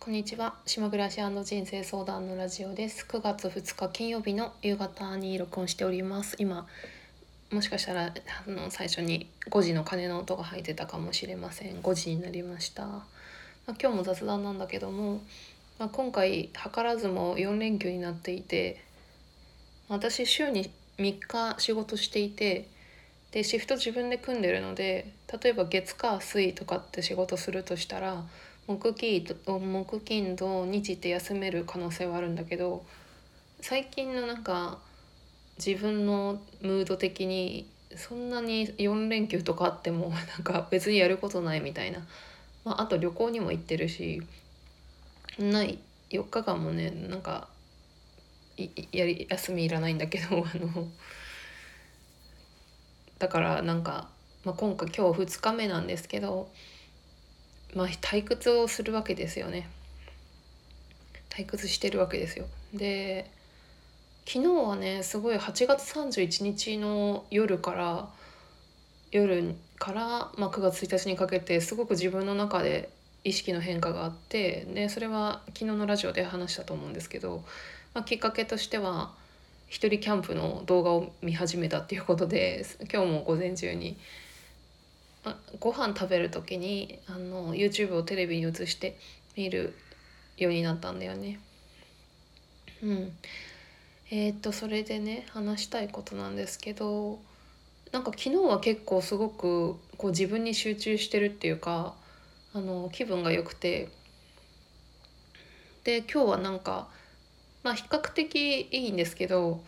こんにちは。島暮らし人生相談のラジオです。9月2日金曜日の夕方に録音しております。今もしかしたらあの最初に5時の鐘の音が入ってたかもしれません。5時になりました、まあ、今日も雑談なんだけども、まあ、今回図らずも4連休になっていて私週に3日仕事していてでシフト自分で組んでるので例えば月火水とかって仕事するとしたら木金木金土日って休める可能性はあるんだけど最近のなんか自分のムード的にそんなに4連休とかあっても なんか別にやることないみたいな、まあ、あと旅行にも行ってるしない4日間もねなんかやり休みいらないんだけど あのだからなんか、まあ、今回今日2日目なんですけど、まあ、退屈をするわけですよね。退屈してるわけですよ。で昨日はねすごい8月31日の夜から夜から、まあ、9月1日にかけてすごく自分の中で意識の変化があってでそれは昨日のラジオで話したと思うんですけど、まあ、きっかけとしては一人キャンプの動画を見始めたっていうことで今日も午前中にご飯食べる時にあの YouTube をテレビに映して見るようになったんだよね。うん、えー、っとそれでね話したいことなんですけどなんか昨日は結構すごくこう自分に集中してるっていうかあの気分が良くてで今日はなんかまあ比較的いいんですけど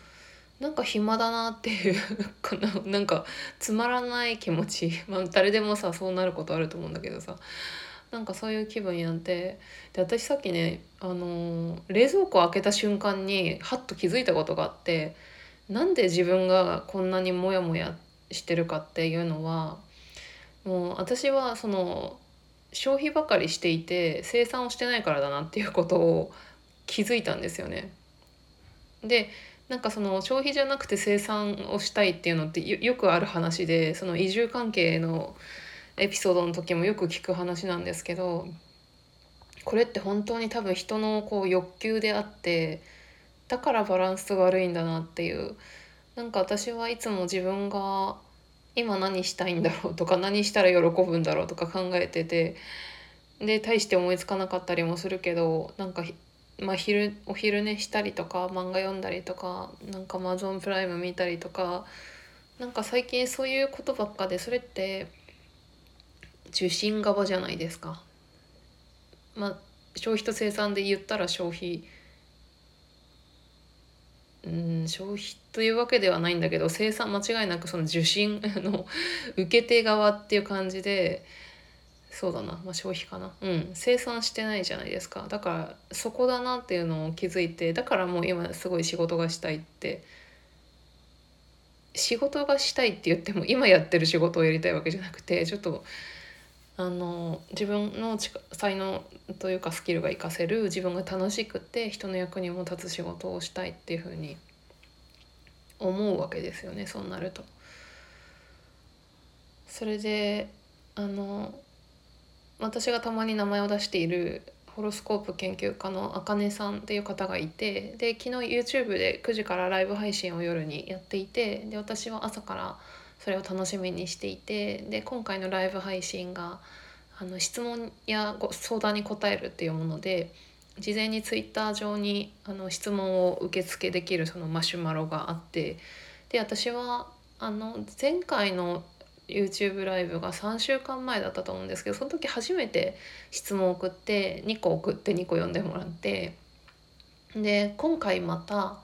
なんか暇だなっていうかななんかつまらない気持ち まあ誰でもさそうなることあると思うんだけどさなんかそういう気分になってで私さっきね、あのー、冷蔵庫開けた瞬間にハッと気づいたことがあってなんで自分がこんなにモヤモヤしてるかっていうのはもう私はその消費ばかりしていて生産をしてないからだなっていうことを気づいたんですよね。でなんかその消費じゃなくて生産をしたいっていうのってよくある話でその移住関係のエピソードの時もよく聞く話なんですけどこれって本当に多分人のこう欲求であってだからバランスが悪いんだなっていう。なんか私はいつも自分が今何したいんだろうとか何したら喜ぶんだろうとか考えててで大して思いつかなかったりもするけどなんかまあ昼お昼寝したりとか漫画読んだりとかなんか Amazon プライム見たりとかなんか最近そういうことばっかでそれって受信側じゃないですか。まあ消費と生産で言ったら消費うん消費というわけではないんだけど生産間違いなくその受信の受け手側っていう感じでそうだな、まあ、消費かな。うん。生産してないじゃないですか。だからそこだなっていうのを気づいてだからもう今すごい仕事がしたいって。仕事がしたいって言っても今やってる仕事をやりたいわけじゃなくてちょっとあの自分の才能というかスキルが活かせる自分が楽しくて人の役にも立つ仕事をしたいっていうふうに思うわけですよね。そうなると。それであの私がたまに名前を出しているホロスコープ研究家のあかねさんっていう方がいてで昨日 YouTube で9時からライブ配信を夜にやっていてで私は朝からそれを楽しみにしていてで今回のライブ配信があの質問やご相談に答えるっていうもので事前に Twitter 上にあの質問を受け付けできるそのマシュマロがあってで私はあの前回の YouTube ライブが3週間前だったと思うんですけどその時初めて質問を送って2個送って2個読んでもらってで今回また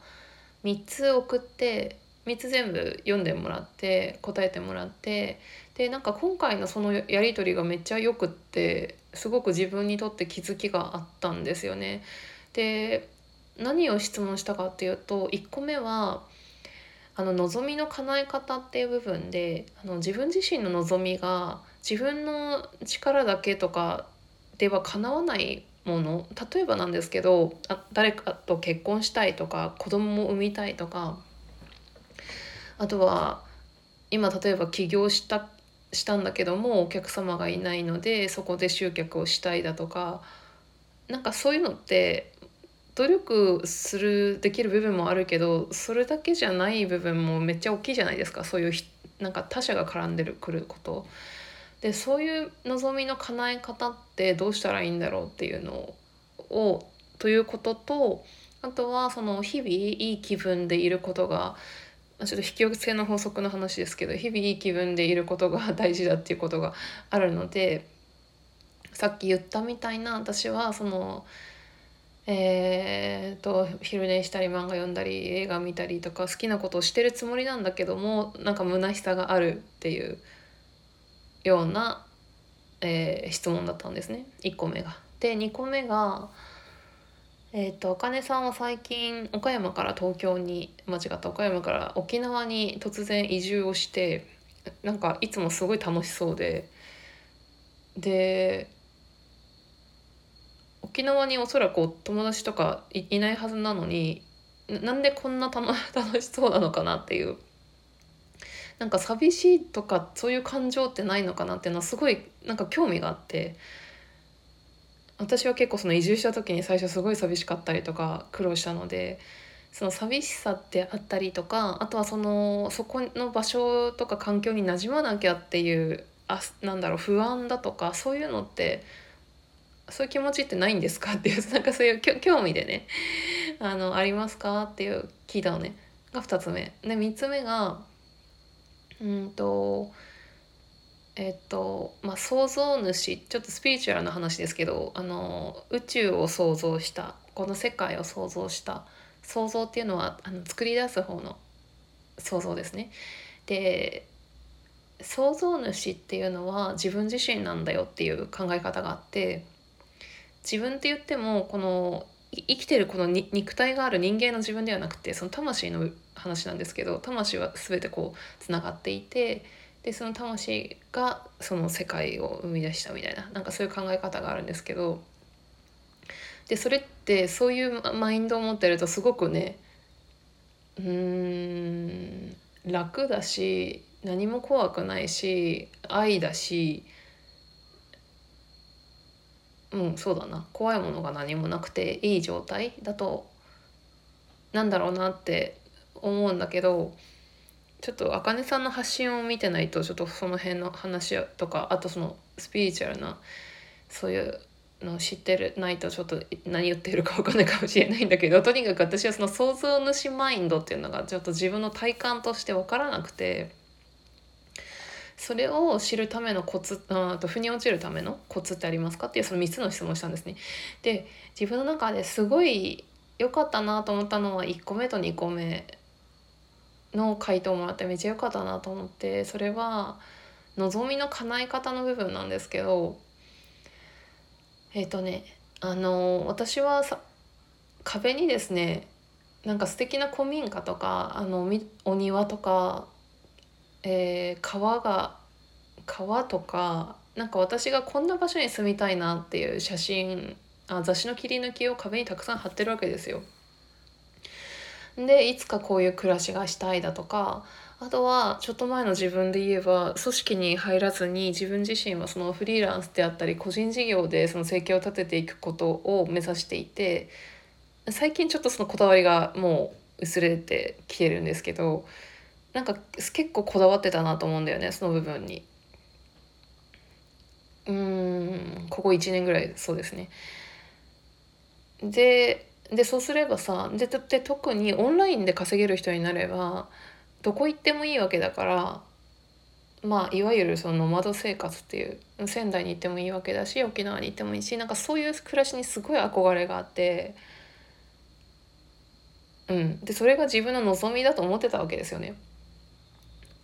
3つ送って3つ全部読んでもらって答えてもらってでなんか今回のそのやり取りがめっちゃよくってすごく自分にとって気づきがあったんですよね。で何を質問したかっていうと1個目はあの望みの叶え方っていう部分であの自分自身の望みが自分の力だけとかでは叶わないもの例えばなんですけどあ誰かと結婚したいとか子供も産みたいとかあとは今例えば起業したしたんだけどもお客様がいないのでそこで集客をしたいだとかなんかそういうのって努力するできる部分もあるけどそれだけじゃない部分もめっちゃ大きいじゃないですかそういうなんか他者が絡んでるくること。でそういう望みの叶え方ってどうしたらいいんだろうっていうのをということとあとはその日々いい気分でいることがちょっと引き寄せの法則の話ですけど日々いい気分でいることが大事だっていうことがあるのでさっき言ったみたいな私はそのえーと、昼寝したり漫画読んだり映画見たりとか好きなことをしてるつもりなんだけどもなんか虚しさがあるっていうような、えー、質問だったんですね1個目が。で2個目がえっ、ー、と茜さんは最近岡山から東京に間違った岡山から沖縄に突然移住をしてなんかいつもすごい楽しそうでで沖縄におそらくお友達とかいないはずなのになんでこんな 楽しそうなのかなっていう。なんか寂しいとかそういう感情ってないのかなっていうのはすごいなんか興味があって。私は結構その移住した時に最初すごい寂しかったりとか苦労したのでその寂しさってあったりとかあとはそのそこの場所とか環境に馴染まなきゃっていうあなんだろう不安だとかそういうのってそういう気持ちってないんですか？っていう なんかそういう興味でねあのありますか？っていう聞いたのねが2つ目。で3つ目がうんとえっとまあ創造主ちょっとスピリチュアルな話ですけどあの宇宙を創造したこの世界を創造した創造っていうのはあの作り出す方の創造ですね。で創造主っていうのは自分自身なんだよっていう考え方があって自分って言ってもこの生きてるこの肉体がある人間の自分ではなくてその魂の話なんですけど魂は全てこうつながっていてでその魂がその世界を生み出したみたいななんかそういう考え方があるんですけどでそれってそういうマインドを持ってるとすごくねうーん楽だし何も怖くないし愛だしうんそうだな。怖いものが何もなくていい状態だとなんだろうなって思うんだけどちょっとあかねさんの発信を見てないとちょっとその辺の話とかあとそのスピリチュアルなそういうの知ってるないとちょっと何言ってるか分かんないかもしれないんだけどとにかく私はその創造主マインドっていうのがちょっと自分の体感として分からなくてそれを知るためのコツあと腑に落ちるためのコツってありますかっていうその3つの質問をしたんですね。で自分の中ですごい良かったなと思ったのは1個目と2個目の回答をもらってめっちゃ良かったなと思ってそれは望みの叶え方の部分なんですけどえっ、ー、とねあの私はさ壁にですねなんか素敵な古民家とかあのお庭とかえー、川が川とかなんか私がこんな場所に住みたいなっていう写真あ雑誌の切り抜きを壁にたくさん貼ってるわけですよ。でいつかこういう暮らしがしたいだとかあとはちょっと前の自分で言えば組織に入らずに自分自身はそのフリーランスであったり個人事業でその生計を立てていくことを目指していて最近ちょっとそのこだわりがもう薄れてきてるんですけどなんか結構こだわってたなと思うんだよねその部分に。うんここ1年ぐらいそうですね。ででそうすればさでで特にオンラインで稼げる人になればどこ行ってもいいわけだからまあいわゆるそのノマド生活っていう仙台に行ってもいいわけだし沖縄に行ってもいいしなんかそういう暮らしにすごい憧れがあって、うん、でそれが自分の望みだと思ってたわけですよね。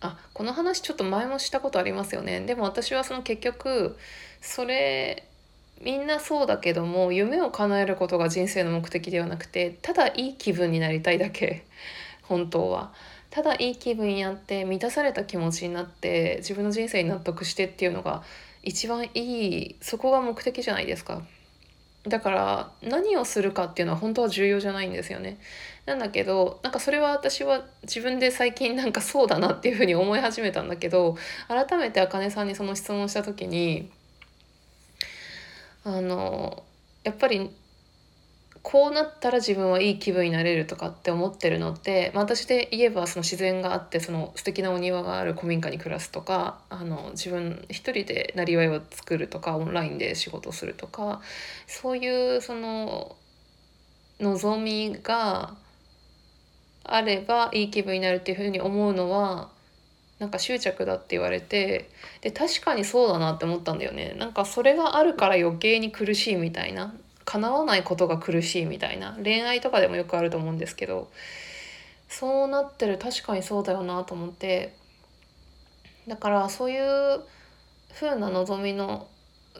あこの話ちょっと前もしたことありますよねでも私はその結局それみんなそうだけども夢を叶えることが人生の目的ではなくてただいい気分になりたいだけ 本当は。ただいい気分になって満たされた気持ちになって自分の人生に納得してっていうのが一番いいそこが目的じゃないですか。だから何をするかっていうのは本当は重要じゃないんですよね。なんだけどなんかそれは私は自分で最近なんかそうだなっていうふうに思い始めたんだけど改めてあかねさんにその質問した時にあのやっぱりこうなったら自分はいい気分になれるとかって思ってるのって、まあ、私で言えばその自然があってその素敵なお庭がある古民家に暮らすとかあの自分一人でなりわいを作るとかオンラインで仕事をするとかそういうその望みがあればいい気分になるっていうふうに思うのはなんか執着だって言われてで確かにそうだなって思ったんだよね。なんかそれがあるから余計に苦しいみたいな。叶わないことが苦しいみたいな恋愛とかでもよくあると思うんですけどそうなってる確かにそうだよなと思ってだからそういう風な望みの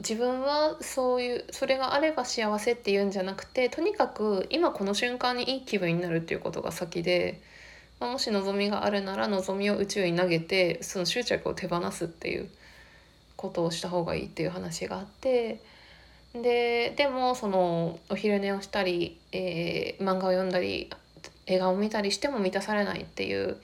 自分はそういうそれがあれば幸せっていうんじゃなくてとにかく今この瞬間にいい気分になるっていうことが先で、まあ、もし望みがあるなら望みを宇宙に投げてその執着を手放すっていうことをした方がいいっていう話があって。ででもそのお昼寝をしたり、えー、漫画を読んだり映画を見たりしても満たされないっていう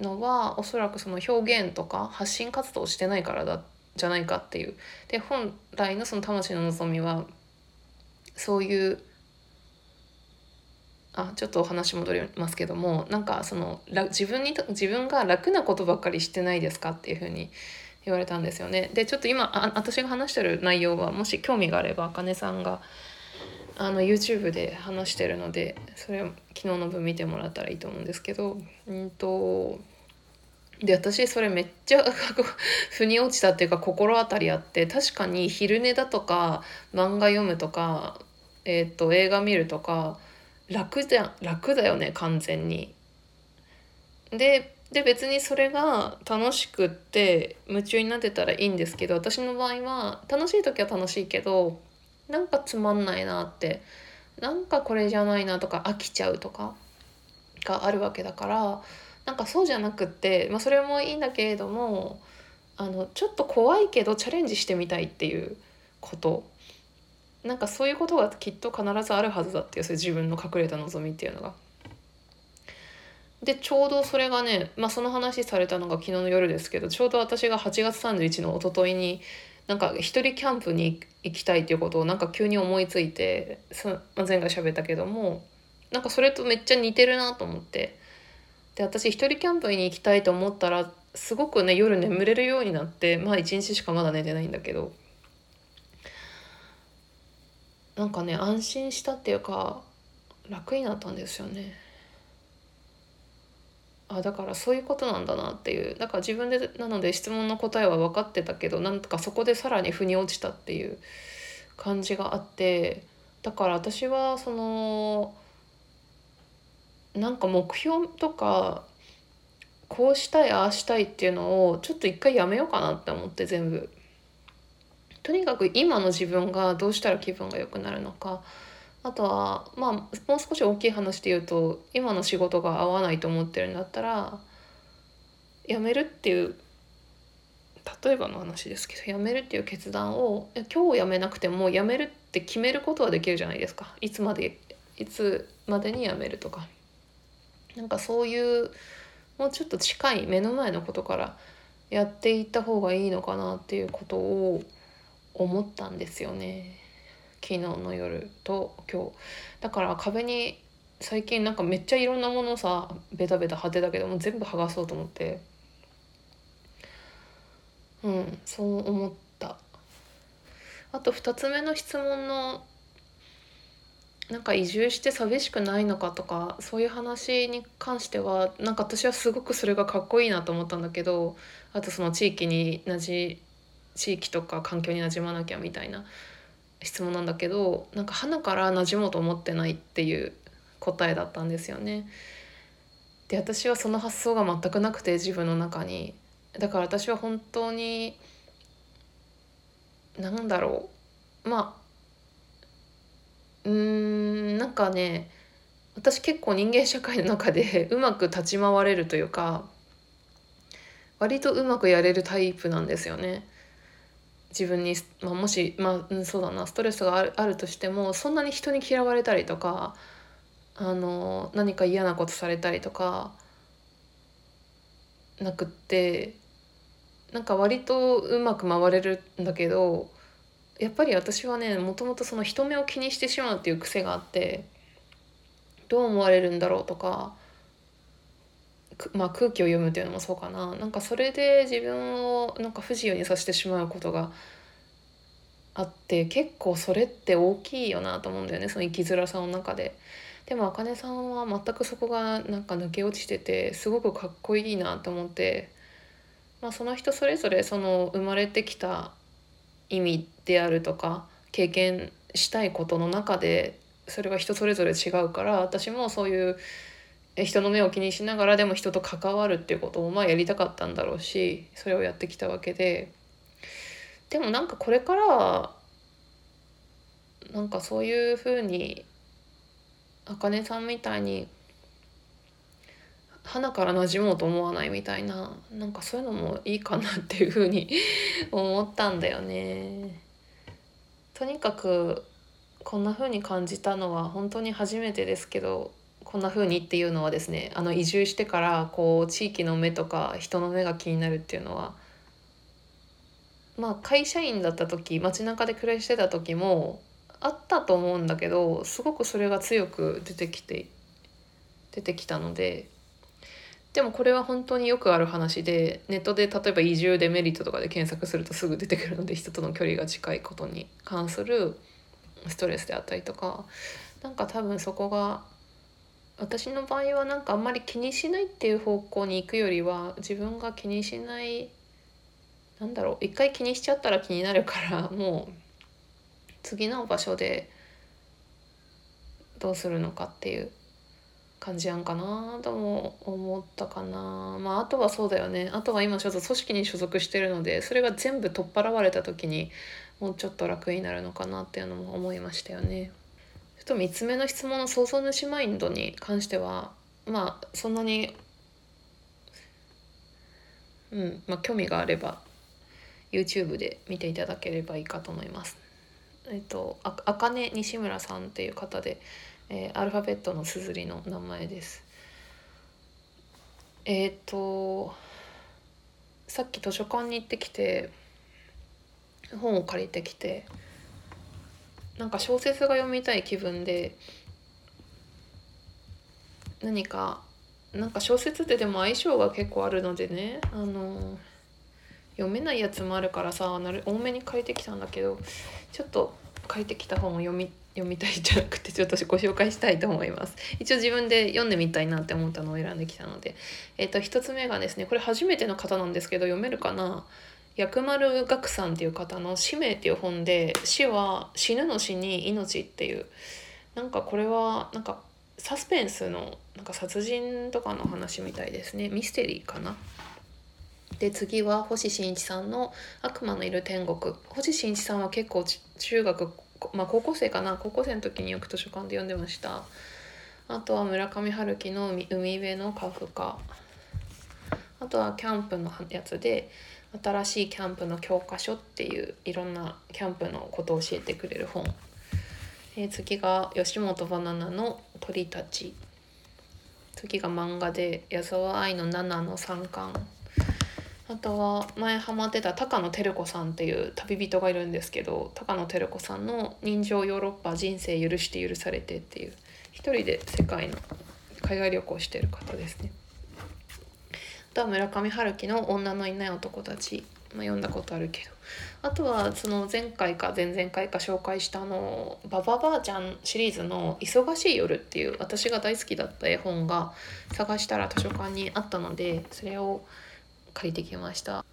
のはおそらくその表現とか発信活動をしてないからだじゃないかっていう。で本来のその魂の望みはそういうあちょっとお話戻りますけどもなんかその自分に自分が楽なことばっかりしてないですかっていうふうに言われたんですよね。でちょっと今あ私が話してる内容はもし興味があればあかねさんがあの YouTube で話してるのでそれ昨日の分見てもらったらいいと思うんですけどうんとで私それめっちゃ 腑に落ちたっていうか心当たりあって確かに昼寝だとか漫画読むとか、えーと、と映画見るとか楽だ楽だよね完全に。でで別にそれが楽しくって夢中になってたらいいんですけど私の場合は楽しい時は楽しいけどなんかつまんないなってなんかこれじゃないなとか飽きちゃうとかがあるわけだからなんかそうじゃなくって、まあ、それもいいんだけれどもあのちょっと怖いけどチャレンジしてみたいっていうことなんかそういうことがきっと必ずあるはずだっていうそういう自分の隠れた望みっていうのが。でちょうどそれがね、まあ、その話されたのが昨日の夜ですけどちょうど私が8月31のおとといになんか一人キャンプに行きたいっていうことをなんか急に思いついてそ、まあ、前回喋ったけどもなんかそれとめっちゃ似てるなと思ってで私一人キャンプに行きたいと思ったらすごくね夜眠れるようになってまあ一日しかまだ寝てないんだけどなんかね安心したっていうか楽になったんですよね。あだからそういうことなんだなっていう。だから自分でなので質問の答えは分かってたけどなんとかそこでさらに腑に落ちたっていう感じがあって。だから私はそのなんか目標とかこうしたいああしたいっていうのをちょっと一回やめようかなって思って全部。とにかく今の自分がどうしたら気分が良くなるのか。あとはまあもう少し大きい話で言うと今の仕事が合わないと思ってるんだったら辞めるっていう例えばの話ですけど辞めるっていう決断を今日辞めなくても辞めるって決めることはできるじゃないですかいつまでいつまでに辞めるとかなんかそういうもうちょっと近い目の前のことからやっていった方がいいのかなっていうことを思ったんですよね。昨日の夜と今日。だから壁に最近なんかめっちゃいろんなものさベタベタ貼ってたけども全部剥がそうと思って。うんそう思った。あと2つ目の質問のなんか移住して寂しくないのかとかそういう話に関してはなんか私はすごくそれがかっこいいなと思ったんだけどあとその地域になじ地域とか環境になじまなきゃみたいな。質問なんだけどなんか花から馴染もうと思ってないっていう答えだったんですよね。で私はその発想が全くなくて自分の中にだから私は本当に何だろうまあうんなんかね私結構人間社会の中で うまく立ち回れるというか割とうまくやれるタイプなんですよね。自分に、まあ、もし、まあ、そうだなストレスがあるあるとしてもそんなに人に嫌われたりとかあの何か嫌なことされたりとかなくってなんか割とうまく回れるんだけどやっぱり私はねもともとその人目を気にしてしまうっていう癖があってどう思われるんだろうとかまあ、空気を読むっていうのもそうかな。なんかそれで自分をなんか不自由にさせてしまうことがあって結構それって大きいよなと思うんだよね。その生きづらさの中で。でもあかねさんは全くそこがなんか抜け落ちててすごくかっこいいなと思って、まあ、その人それぞれその生まれてきた意味であるとか経験したいことの中でそれは人それぞれ違うから私もそういう人の目を気にしながらでも人と関わるっていうことをまあやりたかったんだろうしそれをやってきたわけででもなんかこれからはなんかそういうふうにあかねさんみたいに花から馴染もうと思わないみたいななんかそういうのもいいかなっていうふうに 思ったんだよね。とにかくこんな風に感じたのは本当に初めてですけどこんな風にっていうのはですねあの移住してからこう地域の目とか人の目が気になるっていうのはまあ会社員だった時街中で暮らしてた時もあったと思うんだけどすごくそれが強く出てきて出てきたのででもこれは本当によくある話でネットで例えば移住デメリットとかで検索するとすぐ出てくるので人との距離が近いことに関するストレスであったりとかなんか多分そこが私の場合はなんかあんまり気にしないっていう方向に行くよりは自分が気にしないなんだろう一回気にしちゃったら気になるから もう次の場所でどうするのかっていう感じやんかなとも思ったかなまああとはそうだよねあとは今ちょっと組織に所属してるのでそれが全部取っ払われた時にもうちょっと楽になるのかなっていうのも思いましたよね。ちょっと3つ目の質問の想像主マインドに関してはまあそんなにうんまあ興味があれば YouTube で見ていただければいいかと思います。えっとあかね西村さんっていう方で、えー、アルファベットのすずりの名前です。えっ、とさっき図書館に行ってきて本を借りてきてなんか小説が読みたい気分で何かなんか小説ってでも相性が結構あるのでねあの読めないやつもあるからさなる多めに借りてきたんだけどちょっと借りてきた本を読み読みたいじゃなくてちょっとご紹介したいと思います。一応自分で読んでみたいなって思ったのを選んできたので。えっ、ー、と1つ目がですねこれ初めての方なんですけど読めるかな？薬丸岳さんっていう方の「使命」っていう本で「死は死ぬの死に命」っていう。なんかこれはなんかサスペンスのなんか殺人とかの話みたいですね。ミステリーかな。で次は星新一さんの「悪魔のいる天国」星新一さんは結構中学、まあ、高校生かな。高校生の時によく図書館で読んでました。あとは村上春樹の「海辺のカフカ」あとはキャンプのやつで新しいキャンプの教科書っていういろんなキャンプのことを教えてくれる本、えー、次が吉本バナナの鳥たち。次が漫画で矢沢愛の7の3巻。あとは前ハマってた高野照子さんっていう旅人がいるんですけど高野照子さんの「人情ヨーロッパ人生許して許されて」っていう一人で世界の海外旅行してる方ですね。と村上春樹の「女のいない男たち」まあ、読んだことあるけど。あとはその前回か前々回か紹介したあの「ババばあちゃん」シリーズの「忙しい夜」っていう私が大好きだった絵本が探したら図書館にあったのでそれを借りてきました。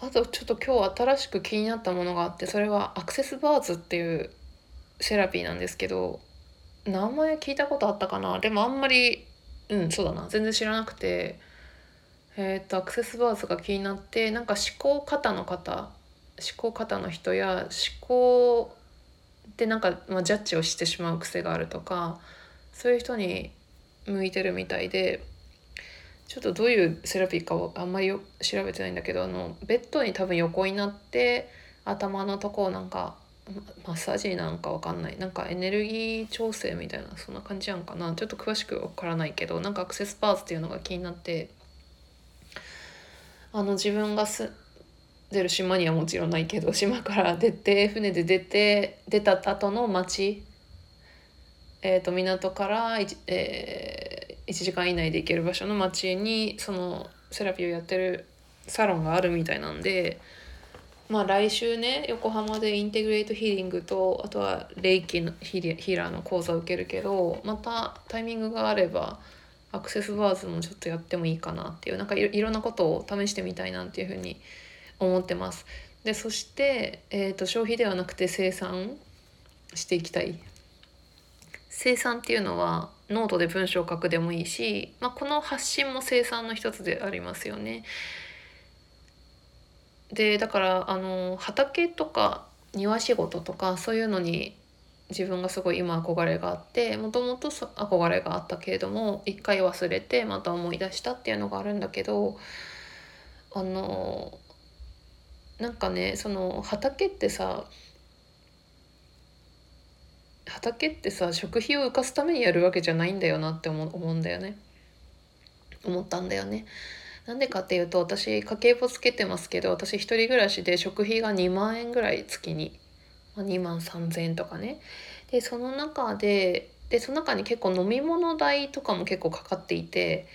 あとちょっと今日新しく気になったものがあってそれはアクセスバーズっていうセラピーなんですけど名前聞いたことあったかな？でもあんまりうんそうだな。全然知らなくて。えっ、とアクセスバーズが気になってなんか思考型の方。思考型の人や思考でなんか、まあ、ジャッジをしてしまう癖があるとかそういう人に向いてるみたいでちょっとどういうセラピーかをあんまりよ調べてないんだけどあのベッドに多分横になって頭のとこをなんかマッサージなんかわかんないなんかエネルギー調整みたいなそんな感じやんかなちょっと詳しくわからないけどなんかアクセスパーツっていうのが気になってあの自分がす出る島にはもちろんないけど 島から出て船で出て出た後の町、えー、と港から 1,、えー、1時間以内で行ける場所の町にそのセラピーをやってるサロンがあるみたいなんで。まあ来週ね横浜でインテグレートヒーリングとあとはレイキのヒーラーの講座を受けるけどまたタイミングがあればAccess Bars もちょっとやってもいいかなっていうなんかいろんなことを試してみたいなっていうふうに思ってます。でそして、えーと、消費ではなくて生産していきたい。生産っていうのはノートで文章を書くでもいいし、まあ、この発信も生産の一つでありますよね。でだからあの畑とか庭仕事とかそういうのに自分がすごい今憧れがあってもともと憧れがあったけれども一回忘れてまた思い出したっていうのがあるんだけどあのなんかねその畑ってさ畑ってさ食費を浮かすためにやるわけじゃないんだよなって思うんだよね思ったんだよね。なんでかっていうと私家計簿つけてますけど私一人暮らしで食費が2万円ぐらい月に、ま、2万3,000円とかねでその中ででその中に結構飲み物代とかも結構かかっていて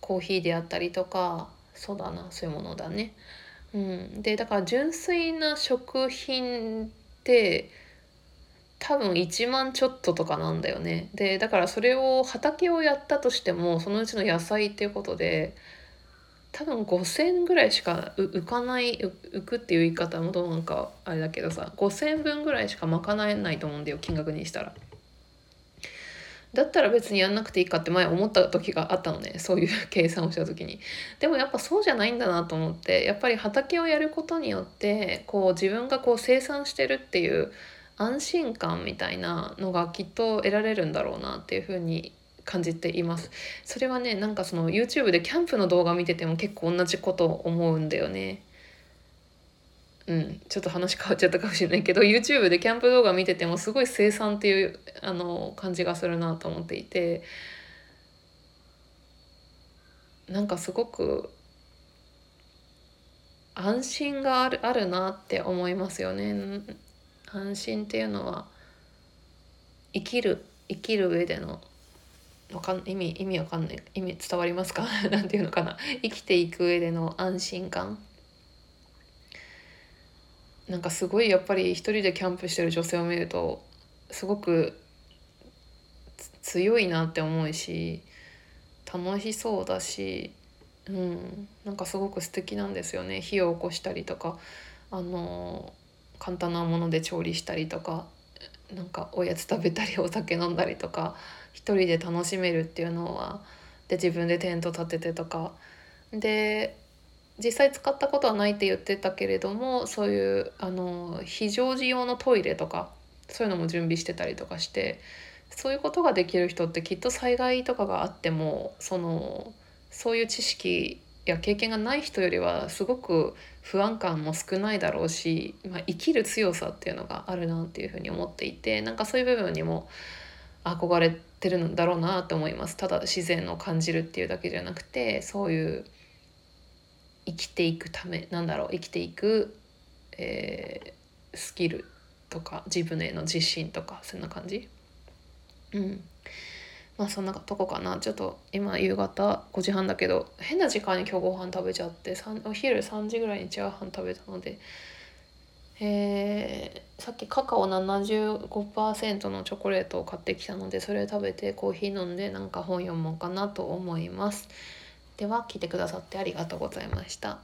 コーヒーであったりとかそうだなそういうものだね。うん、でだから純粋な食品って多分1万ちょっととかなんだよね。でだからそれを畑をやったとしてもそのうちの野菜っていうことで多分5,000ぐらいしか浮かない浮くっていう言い方もどうなんかあれだけどさ5,000分ぐらいしか賄えないと思うんだよ金額にしたら。だったら別にやんなくていいかって前思った時があったのねそういう計算をした時にでもやっぱそうじゃないんだなと思ってやっぱり畑をやることによってこう自分がこう生産してるっていう安心感みたいなのがきっと得られるんだろうなっていうふうに感じています。それはねなんかその YouTube でキャンプの動画見てても結構同じこと思うんだよね。うんちょっと話変わっちゃったかもしれないけど YouTube でキャンプ動画見ててもすごい生産っていうあの感じがするなと思っていて。なんかすごく安心があるあるなって思いますよね。安心っていうのは生きる生きる上でのわかん意味意味わかんない意味伝わりますか？なんていうのかな？生きていく上での安心感。なんかすごいやっぱり一人でキャンプしてる女性を見るとすごく強いなって思うし楽しそうだし、うん、なんかすごく素敵なんですよね。火を起こしたりとかあの簡単なもので調理したりとかなんかおやつ食べたりお酒飲んだりとか。一人で楽しめるっていうのはで自分でテント立ててとか。で実際使ったことはないって言ってたけれどもそういうあの非常時用のトイレとかそういうのも準備してたりとかしてそういうことができる人ってきっと災害とかがあってもそのそういう知識や経験がない人よりはすごく不安感も少ないだろうし、まあ、生きる強さっていうのがあるなっていうふうに思っていてなんかそういう部分にも憧れててるんだろうなと思います。ただ自然を感じるっていうだけじゃなくてそういう生きていくためなんだろう生きていく、えー、スキルとか自分への自信とかそんな感じ。うん。まあそんなとこかな。ちょっと今夕方5時半だけど変な時間に今日ご飯食べちゃってお昼3時ぐらいにチャーハン食べたのでえー、さっきカカオ75%のチョコレートを買ってきたのでそれ食べてコーヒー飲んでなんか本読もうかなと思います。では聞いてくださってありがとうございました。